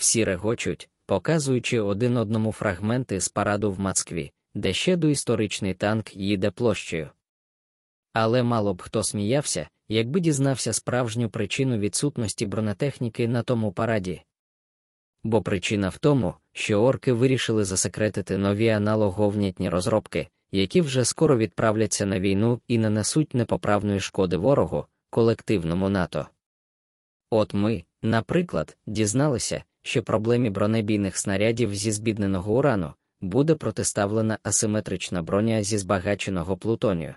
Всі регочуть, показуючи один одному фрагменти з параду в Москві, де ще доісторичний танк їде площею. Але мало б хто сміявся, якби дізнався справжню причину відсутності бронетехніки на тому параді. Бо причина в тому, що орки вирішили засекретити нові аналоговнятні розробки, які вже скоро відправляться на війну і нанесуть непоправної шкоди ворогу, колективному НАТО. От ми, наприклад, дізналися, що проблемі бронебійних снарядів зі збідненого урану буде протиставлена асиметрична броня зі збагаченого плутонію.